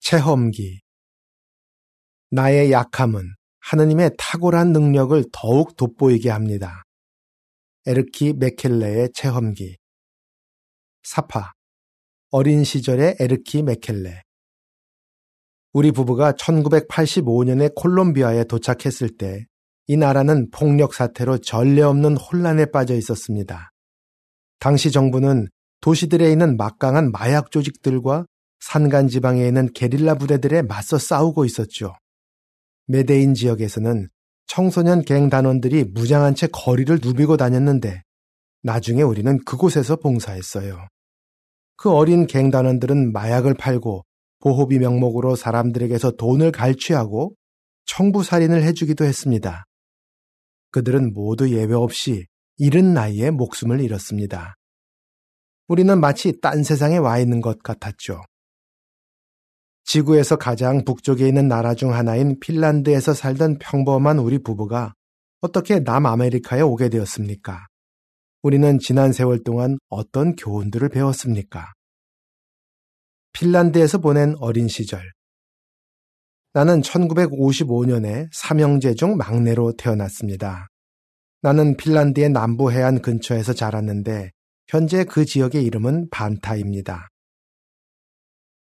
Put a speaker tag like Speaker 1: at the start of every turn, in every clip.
Speaker 1: 체험기 나의 약함은 하느님의 탁월한 능력을 더욱 돋보이게 합니다. 에르키 메켈레의 체험기 삽화 어린 시절의 에르키 메켈레 우리 부부가 1985년에 콜롬비아에 도착했을 때 이 나라는 폭력 사태로 전례 없는 혼란에 빠져 있었습니다. 당시 정부는 도시들에 있는 막강한 마약 조직들과 산간 지방에 있는 게릴라 부대들에 맞서 싸우고 있었죠. 메데인 지역에서는 청소년 갱 단원들이 무장한 채 거리를 누비고 다녔는데 나중에 우리는 그곳에서 봉사했어요. 그 어린 갱 단원들은 마약을 팔고 보호비 명목으로 사람들에게서 돈을 갈취하고 청부 살인을 해주기도 했습니다. 그들은 모두 예외 없이 이른 나이에 목숨을 잃었습니다. 우리는 마치 딴 세상에 와 있는 것 같았죠. 지구에서 가장 북쪽에 있는 나라 중 하나인 핀란드에서 살던 평범한 우리 부부가 어떻게 남아메리카에 오게 되었습니까? 우리는 지난 세월 동안 어떤 교훈들을 배웠습니까? 핀란드에서 보낸 어린 시절. 나는 1955년에 삼형제 중 막내로 태어났습니다. 나는 핀란드의 남부 해안 근처에서 자랐는데 현재 그 지역의 이름은 반타입니다.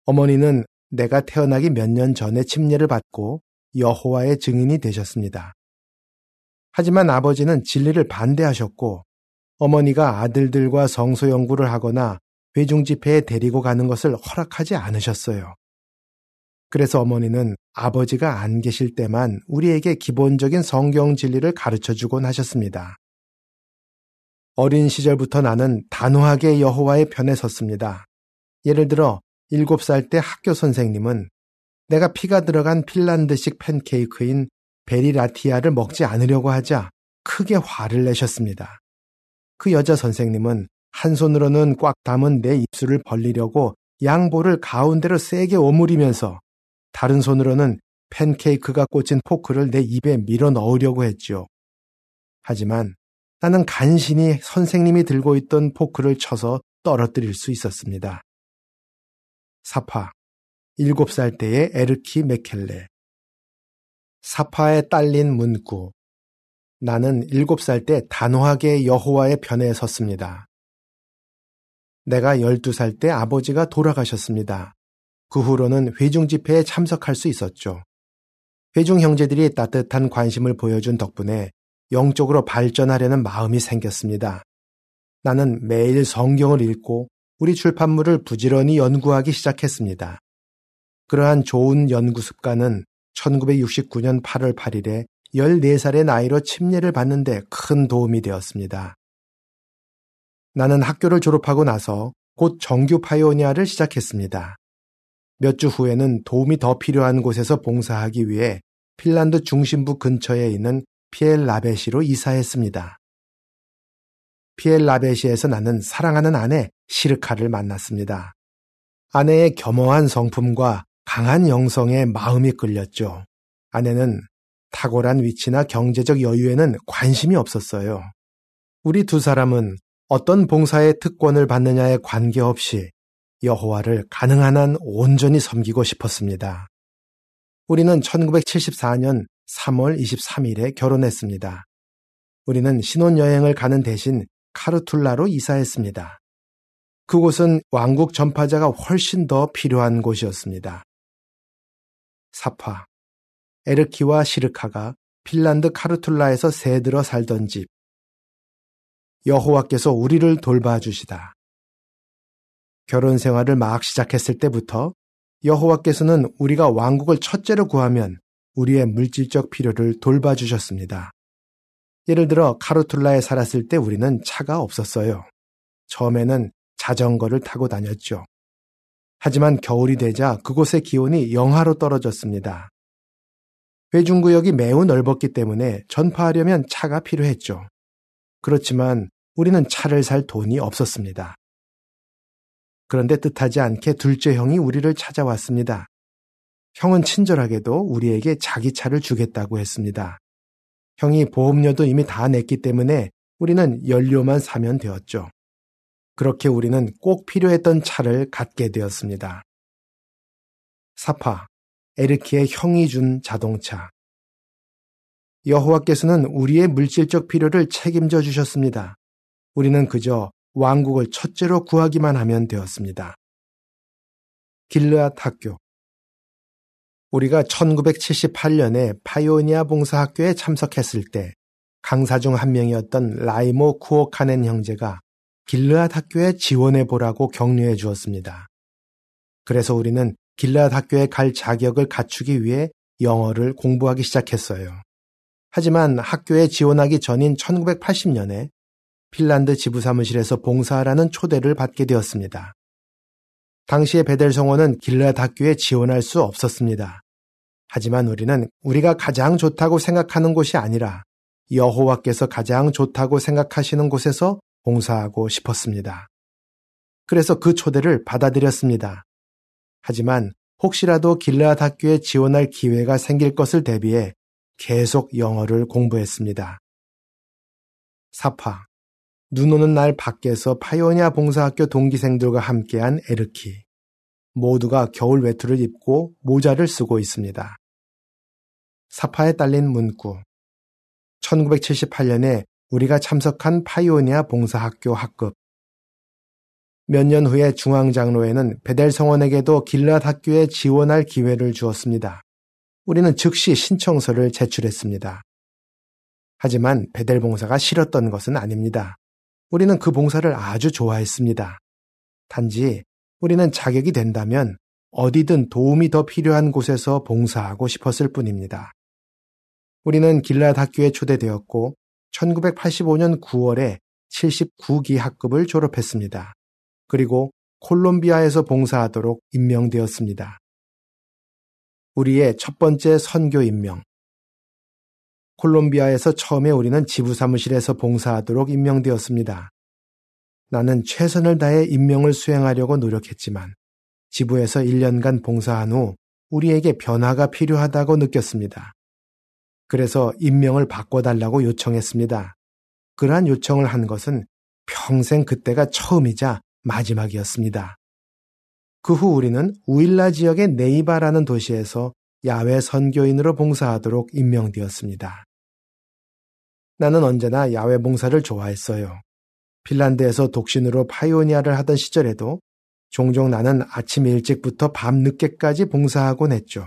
Speaker 1: 어머니는 내가 태어나기 몇 년 전에 침례를 받고 여호와의 증인이 되셨습니다. 하지만 아버지는 진리를 반대하셨고 어머니가 아들들과 성소 연구를 하거나 회중 집회에 데리고 가는 것을 허락하지 않으셨어요. 그래서 어머니는 아버지가 안 계실 때만 우리에게 기본적인 성경 진리를 가르쳐 주곤 하셨습니다. 어린 시절부터 나는 단호하게 여호와의 편에 섰습니다. 예를 들어 7살 때 학교 선생님은 내가 피가 들어간 핀란드식 팬케이크인 베리라티아를 먹지 않으려고 하자 크게 화를 내셨습니다. 그 여자 선생님은 한 손으로는 꽉 담은 내 입술을 벌리려고 양볼을 가운데로 세게 오므리면서 다른 손으로는 팬케이크가 꽂힌 포크를 내 입에 밀어 넣으려고 했죠. 하지만 나는 간신히 선생님이 들고 있던 포크를 쳐서 떨어뜨릴 수 있었습니다. 삽화, 7살 때의 에르키 메켈레. 삽화에 딸린 문구. 나는 7살 때 단호하게 여호와의 편에 섰습니다. 내가 12살 때 아버지가 돌아가셨습니다. 그 후로는 회중 집회에 참석할 수 있었죠. 회중 형제들이 따뜻한 관심을 보여준 덕분에 영적으로 발전하려는 마음이 생겼습니다. 나는 매일 성경을 읽고 우리 출판물을 부지런히 연구하기 시작했습니다. 그러한 좋은 연구 습관은 1969년 8월 8일에 14살의 나이로 침례를 받는데 큰 도움이 되었습니다. 나는 학교를 졸업하고 나서 곧 정규 파이오니아를 시작했습니다. 몇 주 후에는 도움이 더 필요한 곳에서 봉사하기 위해 핀란드 중심부 근처에 있는 피엘 라베시로 이사했습니다. 피엘 라베시에서 나는 사랑하는 아내 시르카를 만났습니다. 아내의 겸허한 성품과 강한 영성에 마음이 끌렸죠. 아내는 탁월한 위치나 경제적 여유에는 관심이 없었어요. 우리 두 사람은 어떤 봉사의 특권을 받느냐에 관계없이 여호와를 가능한 한 온전히 섬기고 싶었습니다. 우리는 1974년 3월 23일에 결혼했습니다. 우리는 신혼여행을 가는 대신 카르툴라로 이사했습니다. 그곳은 왕국 전파자가 훨씬 더 필요한 곳이었습니다. 사파, 에르키와 시르카가 핀란드 카르툴라에서 새들어 살던 집. 여호와께서 우리를 돌봐주시다. 결혼 생활을 막 시작했을 때부터 여호와께서는 우리가 왕국을 첫째로 구하면 우리의 물질적 필요를 돌봐주셨습니다. 예를 들어 카르툴라에 살았을 때 우리는 차가 없었어요. 처음에는 자전거를 타고 다녔죠. 하지만 겨울이 되자 그곳의 기온이 영하로 떨어졌습니다. 회중구역이 매우 넓었기 때문에 전파하려면 차가 필요했죠. 그렇지만 우리는 차를 살 돈이 없었습니다. 그런데 뜻하지 않게 둘째 형이 우리를 찾아왔습니다. 형은 친절하게도 우리에게 자기 차를 주겠다고 했습니다. 형이 보험료도 이미 다 냈기 때문에 우리는 연료만 사면 되었죠. 그렇게 우리는 꼭 필요했던 차를 갖게 되었습니다. 사파, 에르키의 형이 준 자동차. 여호와께서는 우리의 물질적 필요를 책임져 주셨습니다. 우리는 그저 왕국을 첫째로 구하기만 하면 되었습니다. 길르앗 학교 우리가 1978년에 파이오니아 봉사학교에 참석했을 때 강사 중 한 명이었던 라이모 쿠오카넨 형제가 길르앗 학교에 지원해 보라고 격려해 주었습니다. 그래서 우리는 길르앗 학교에 갈 자격을 갖추기 위해 영어를 공부하기 시작했어요. 하지만 학교에 지원하기 전인 1980년에 핀란드 지부 사무실에서 봉사하라는 초대를 받게 되었습니다. 당시의 베델 성원은 길르앗 학교에 지원할 수 없었습니다. 하지만 우리는 우리가 가장 좋다고 생각하는 곳이 아니라 여호와께서 가장 좋다고 생각하시는 곳에서 봉사하고 싶었습니다. 그래서 그 초대를 받아들였습니다. 하지만 혹시라도 길르앗 학교에 지원할 기회가 생길 것을 대비해 계속 영어를 공부했습니다. 삽화 눈 오는 날 밖에서 파이오니아 봉사학교 동기생들과 함께한 에르키. 모두가 겨울 외투를 입고 모자를 쓰고 있습니다. 삽화에 딸린 문구. 1978년에 우리가 참석한 파이오니아 봉사학교 학급. 몇 년 후에 중앙장로회는 베델 성원에게도 길랏 학교에 지원할 기회를 주었습니다. 우리는 즉시 신청서를 제출했습니다. 하지만 베델 봉사가 싫었던 것은 아닙니다. 우리는 그 봉사를 아주 좋아했습니다. 단지 우리는 자격이 된다면 어디든 도움이 더 필요한 곳에서 봉사하고 싶었을 뿐입니다. 우리는 길랏 학교에 초대되었고 1985년 9월에 79기 학급을 졸업했습니다. 그리고 콜롬비아에서 봉사하도록 임명되었습니다. 우리의 첫 번째 선교 임명. 콜롬비아에서 처음에 우리는 지부 사무실에서 봉사하도록 임명되었습니다. 나는 최선을 다해 임명을 수행하려고 노력했지만 지부에서 1년간 봉사한 후 우리에게 변화가 필요하다고 느꼈습니다. 그래서 임명을 바꿔달라고 요청했습니다. 그러한 요청을 한 것은 평생 그때가 처음이자 마지막이었습니다. 그 후 우리는 우일라 지역의 네이바라는 도시에서 야외 선교인으로 봉사하도록 임명되었습니다. 나는 언제나 야외 봉사를 좋아했어요. 핀란드에서 독신으로 파이오니아를 하던 시절에도 종종 나는 아침 일찍부터 밤 늦게까지 봉사하곤 했죠.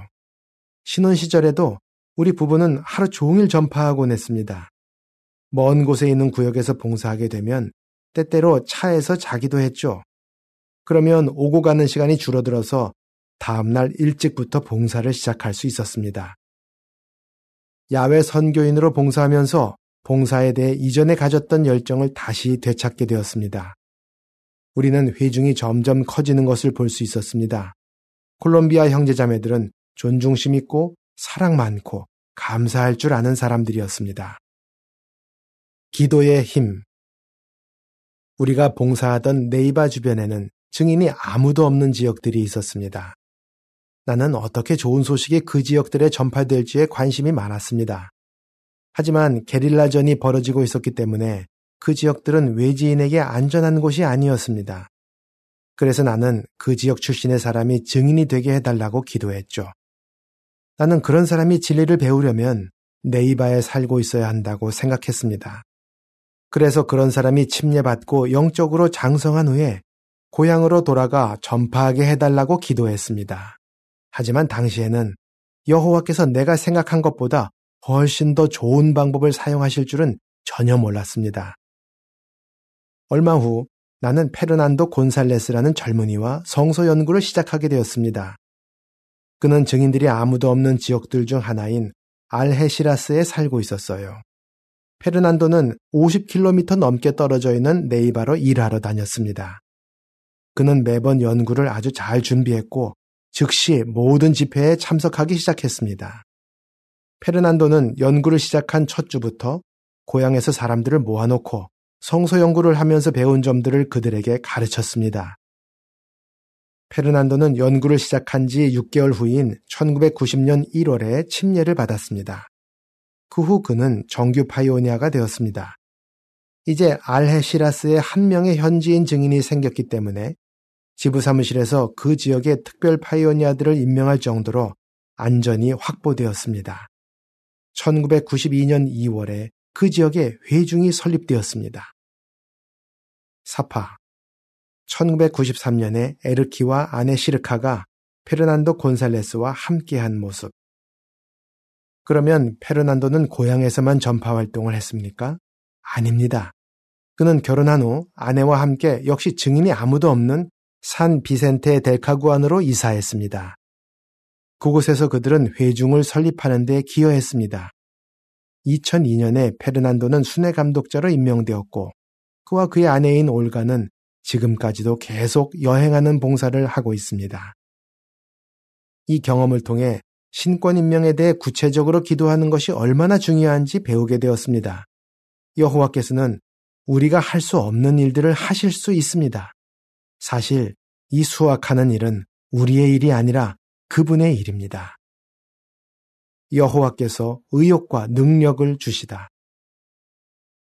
Speaker 1: 신혼 시절에도 우리 부부는 하루 종일 전파하곤 했습니다. 먼 곳에 있는 구역에서 봉사하게 되면 때때로 차에서 자기도 했죠. 그러면 오고 가는 시간이 줄어들어서 다음날 일찍부터 봉사를 시작할 수 있었습니다. 야외 선교인으로 봉사하면서 봉사에 대해 이전에 가졌던 열정을 다시 되찾게 되었습니다. 우리는 회중이 점점 커지는 것을 볼 수 있었습니다. 콜롬비아 형제자매들은 존중심 있고 사랑 많고 감사할 줄 아는 사람들이었습니다. 기도의 힘. 우리가 봉사하던 네이바 주변에는 증인이 아무도 없는 지역들이 있었습니다. 나는 어떻게 좋은 소식이 그 지역들에 전파될지에 관심이 많았습니다. 하지만 게릴라전이 벌어지고 있었기 때문에 그 지역들은 외지인에게 안전한 곳이 아니었습니다. 그래서 나는 그 지역 출신의 사람이 증인이 되게 해달라고 기도했죠. 나는 그런 사람이 진리를 배우려면 네이바에 살고 있어야 한다고 생각했습니다. 그래서 그런 사람이 침례받고 영적으로 장성한 후에 고향으로 돌아가 전파하게 해달라고 기도했습니다. 하지만 당시에는 여호와께서 내가 생각한 것보다 훨씬 더 좋은 방법을 사용하실 줄은 전혀 몰랐습니다. 얼마 후 나는 페르난도 곤살레스라는 젊은이와 성서 연구를 시작하게 되었습니다. 그는 증인들이 아무도 없는 지역들 중 하나인 알헤시라스에 살고 있었어요. 페르난도는 50km 넘게 떨어져 있는 네이바로 일하러 다녔습니다. 그는 매번 연구를 아주 잘 준비했고 즉시 모든 집회에 참석하기 시작했습니다. 페르난도는 연구를 시작한 첫 주부터 고향에서 사람들을 모아놓고 성서 연구를 하면서 배운 점들을 그들에게 가르쳤습니다. 페르난도는 연구를 시작한 지 6개월 후인 1990년 1월에 침례를 받았습니다. 그 후 그는 정규 파이오니아가 되었습니다. 이제 알헤시라스의 한 명의 현지인 증인이 생겼기 때문에 지부 사무실에서 그 지역의 특별 파이오니아들을 임명할 정도로 안전이 확보되었습니다. 1992년 2월에 그 지역에 회중이 설립되었습니다. 사파 1993년에 에르키와 아내 시르카가 페르난도 곤살레스와 함께한 모습. 그러면 페르난도는 고향에서만 전파 활동을 했습니까? 아닙니다. 그는 결혼한 후 아내와 함께 역시 증인이 아무도 없는 산 비센테 델카구안으로 이사했습니다. 그곳에서 그들은 회중을 설립하는 데 기여했습니다. 2002년에 페르난도는 순회 감독자로 임명되었고 그와 그의 아내인 올가는 지금까지도 계속 여행하는 봉사를 하고 있습니다. 이 경험을 통해 신권 임명에 대해 구체적으로 기도하는 것이 얼마나 중요한지 배우게 되었습니다. 여호와께서는 우리가 할 수 없는 일들을 하실 수 있습니다. 사실 이 수확하는 일은 우리의 일이 아니라 그분의 일입니다. 여호와께서 의욕과 능력을 주시다.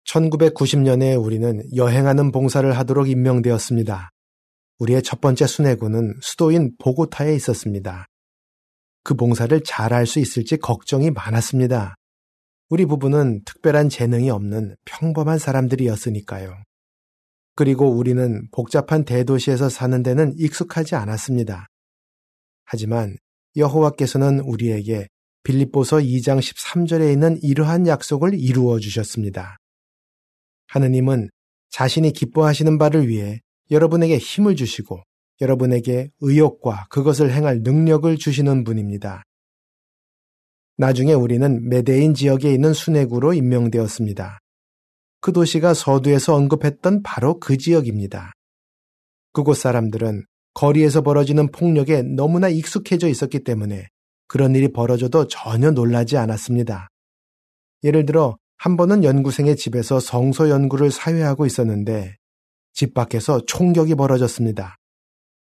Speaker 1: 1990년에 우리는 여행하는 봉사를 하도록 임명되었습니다. 우리의 첫 번째 순회군은 수도인 보고타에 있었습니다. 그 봉사를 잘 할 수 있을지 걱정이 많았습니다. 우리 부부는 특별한 재능이 없는 평범한 사람들이었으니까요. 그리고 우리는 복잡한 대도시에서 사는 데는 익숙하지 않았습니다. 하지만 여호와께서는 우리에게 빌립보서 2장 13절에 있는 이러한 약속을 이루어 주셨습니다. 하느님은 자신이 기뻐하시는 바를 위해 여러분에게 힘을 주시고 여러분에게 의욕과 그것을 행할 능력을 주시는 분입니다. 나중에 우리는 메데인 지역에 있는 순회구로 임명되었습니다. 그 도시가 서두에서 언급했던 바로 그 지역입니다. 그곳 사람들은 거리에서 벌어지는 폭력에 너무나 익숙해져 있었기 때문에 그런 일이 벌어져도 전혀 놀라지 않았습니다. 예를 들어 한 번은 연구생의 집에서 성서 연구를 사회하고 있었는데 집 밖에서 총격이 벌어졌습니다.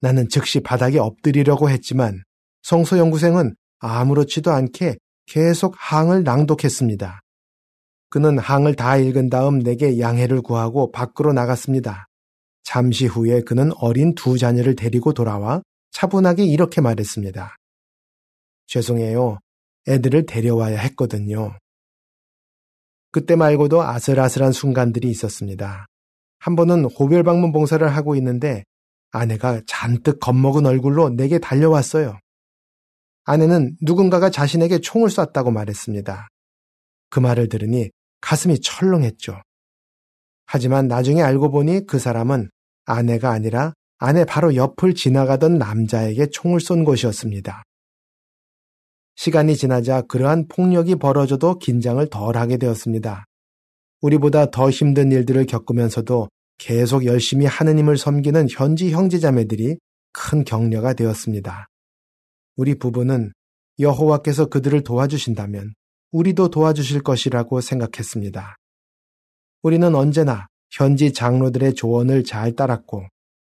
Speaker 1: 나는 즉시 바닥에 엎드리려고 했지만 성서 연구생은 아무렇지도 않게 계속 항을 낭독했습니다. 그는 항을 다 읽은 다음 내게 양해를 구하고 밖으로 나갔습니다. 잠시 후에 그는 어린 두 자녀를 데리고 돌아와 차분하게 이렇게 말했습니다. 죄송해요. 애들을 데려와야 했거든요. 그때 말고도 아슬아슬한 순간들이 있었습니다. 한 번은 호별 방문 봉사를 하고 있는데 아내가 잔뜩 겁먹은 얼굴로 내게 달려왔어요. 아내는 누군가가 자신에게 총을 쐈다고 말했습니다. 그 말을 들으니 가슴이 철렁했죠. 하지만 나중에 알고 보니 그 사람은 아내가 아니라 아내 바로 옆을 지나가던 남자에게 총을 쏜 것이었습니다. 시간이 지나자 그러한 폭력이 벌어져도 긴장을 덜 하게 되었습니다. 우리보다 더 힘든 일들을 겪으면서도 계속 열심히 하느님을 섬기는 현지 형제자매들이 큰 격려가 되었습니다. 우리 부부는 여호와께서 그들을 도와주신다면 우리도 도와주실 것이라고 생각했습니다. 우리는 언제나 현지 장로들의 조언을 잘 따랐고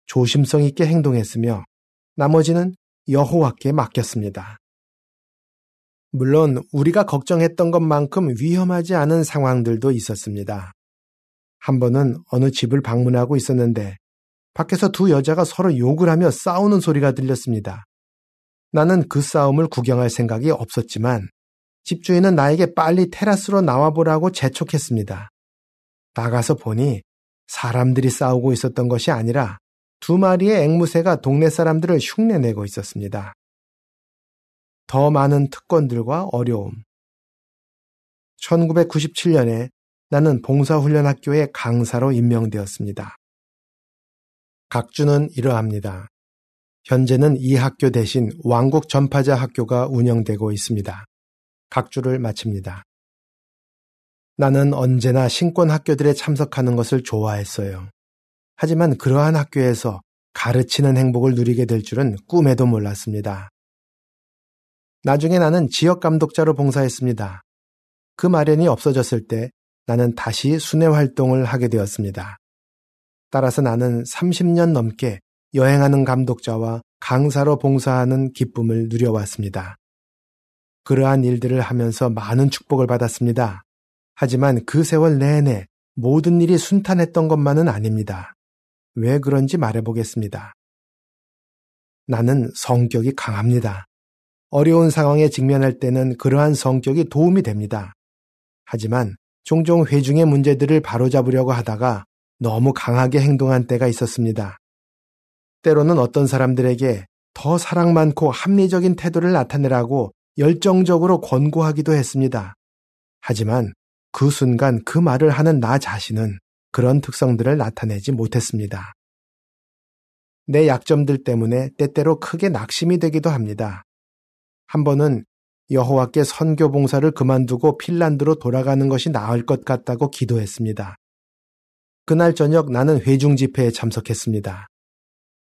Speaker 1: 조심성 있게 행동했으며 나머지는 여호와께 맡겼습니다. 물론 우리가 걱정했던 것만큼 위험하지 않은 상황들도 있었습니다. 한 번은 어느 집을 방문하고 있었는데 밖에서 두 여자가 서로 욕을 하며 싸우는 소리가 들렸습니다. 나는 그 싸움을 구경할 생각이 없었지만 집주인은 나에게 빨리 테라스로 나와보라고 재촉했습니다. 나가서 보니 사람들이 싸우고 있었던 것이 아니라 두 마리의 앵무새가 동네 사람들을 흉내내고 있었습니다. 더 많은 특권들과 어려움. 1997년에 나는 봉사훈련학교의 강사로 임명되었습니다. 각주는 이러합니다. 현재는 이 학교 대신 왕국 전파자 학교가 운영되고 있습니다. 각주를 마칩니다. 나는 언제나 신권 학교들에 참석하는 것을 좋아했어요. 하지만 그러한 학교에서 가르치는 행복을 누리게 될 줄은 꿈에도 몰랐습니다. 나중에 나는 지역 감독자로 봉사했습니다. 그 마련이 없어졌을 때 나는 다시 순회 활동을 하게 되었습니다. 따라서 나는 30년 넘게 여행하는 감독자와 강사로 봉사하는 기쁨을 누려왔습니다. 그러한 일들을 하면서 많은 축복을 받았습니다. 하지만 그 세월 내내 모든 일이 순탄했던 것만은 아닙니다. 왜 그런지 말해보겠습니다. 나는 성격이 강합니다. 어려운 상황에 직면할 때는 그러한 성격이 도움이 됩니다. 하지만 종종 회중의 문제들을 바로잡으려고 하다가 너무 강하게 행동한 때가 있었습니다. 때로는 어떤 사람들에게 더 사랑 많고 합리적인 태도를 나타내라고 열정적으로 권고하기도 했습니다. 하지만 그 순간 그 말을 하는 나 자신은 그런 특성들을 나타내지 못했습니다. 내 약점들 때문에 때때로 크게 낙심이 되기도 합니다. 한 번은 여호와께 선교 봉사를 그만두고 핀란드로 돌아가는 것이 나을 것 같다고 기도했습니다. 그날 저녁 나는 회중 집회에 참석했습니다.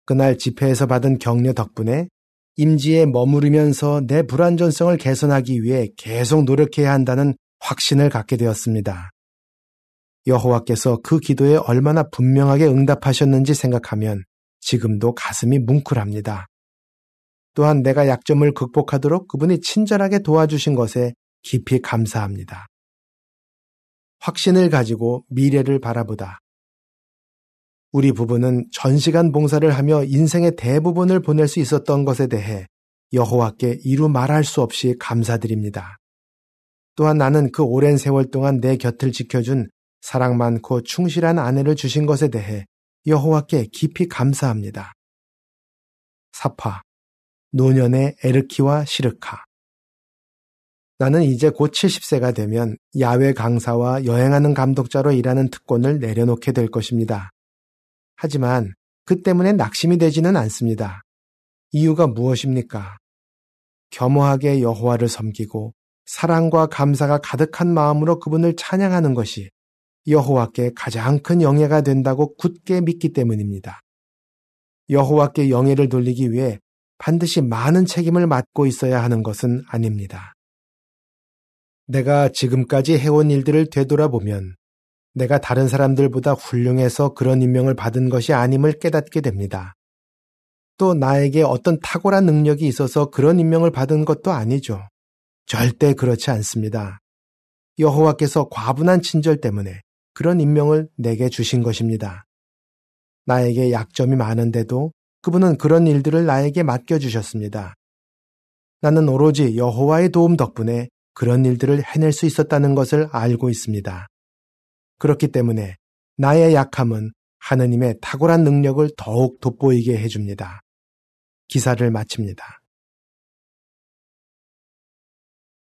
Speaker 1: 그날 집회에서 받은 격려 덕분에 임지에 머무르면서 내 불안전성을 개선하기 위해 계속 노력해야 한다는 확신을 갖게 되었습니다. 여호와께서 그 기도에 얼마나 분명하게 응답하셨는지 생각하면 지금도 가슴이 뭉클합니다. 또한 내가 약점을 극복하도록 그분이 친절하게 도와주신 것에 깊이 감사합니다. 확신을 가지고 미래를 바라보다. 우리 부부는 전시간 봉사를 하며 인생의 대부분을 보낼 수 있었던 것에 대해 여호와께 이루 말할 수 없이 감사드립니다. 또한 나는 그 오랜 세월 동안 내 곁을 지켜준 사랑 많고 충실한 아내를 주신 것에 대해 여호와께 깊이 감사합니다. 사파, 노년의 에르키와 시르카. 나는 이제 곧 70세가 되면 야외 강사와 여행하는 감독자로 일하는 특권을 내려놓게 될 것입니다. 하지만 그 때문에 낙심이 되지는 않습니다. 이유가 무엇입니까? 겸허하게 여호와를 섬기고 사랑과 감사가 가득한 마음으로 그분을 찬양하는 것이 여호와께 가장 큰 영예가 된다고 굳게 믿기 때문입니다. 여호와께 영예를 돌리기 위해 반드시 많은 책임을 맡고 있어야 하는 것은 아닙니다. 내가 지금까지 해온 일들을 되돌아보면 내가 다른 사람들보다 훌륭해서 그런 임명을 받은 것이 아님을 깨닫게 됩니다. 또 나에게 어떤 탁월한 능력이 있어서 그런 임명을 받은 것도 아니죠. 절대 그렇지 않습니다. 여호와께서 과분한 친절 때문에 그런 임명을 내게 주신 것입니다. 나에게 약점이 많은데도 그분은 그런 일들을 나에게 맡겨주셨습니다. 나는 오로지 여호와의 도움 덕분에 그런 일들을 해낼 수 있었다는 것을 알고 있습니다. 그렇기 때문에 나의 약함은 하느님의 탁월한 능력을 더욱 돋보이게 해줍니다. 기사를 마칩니다.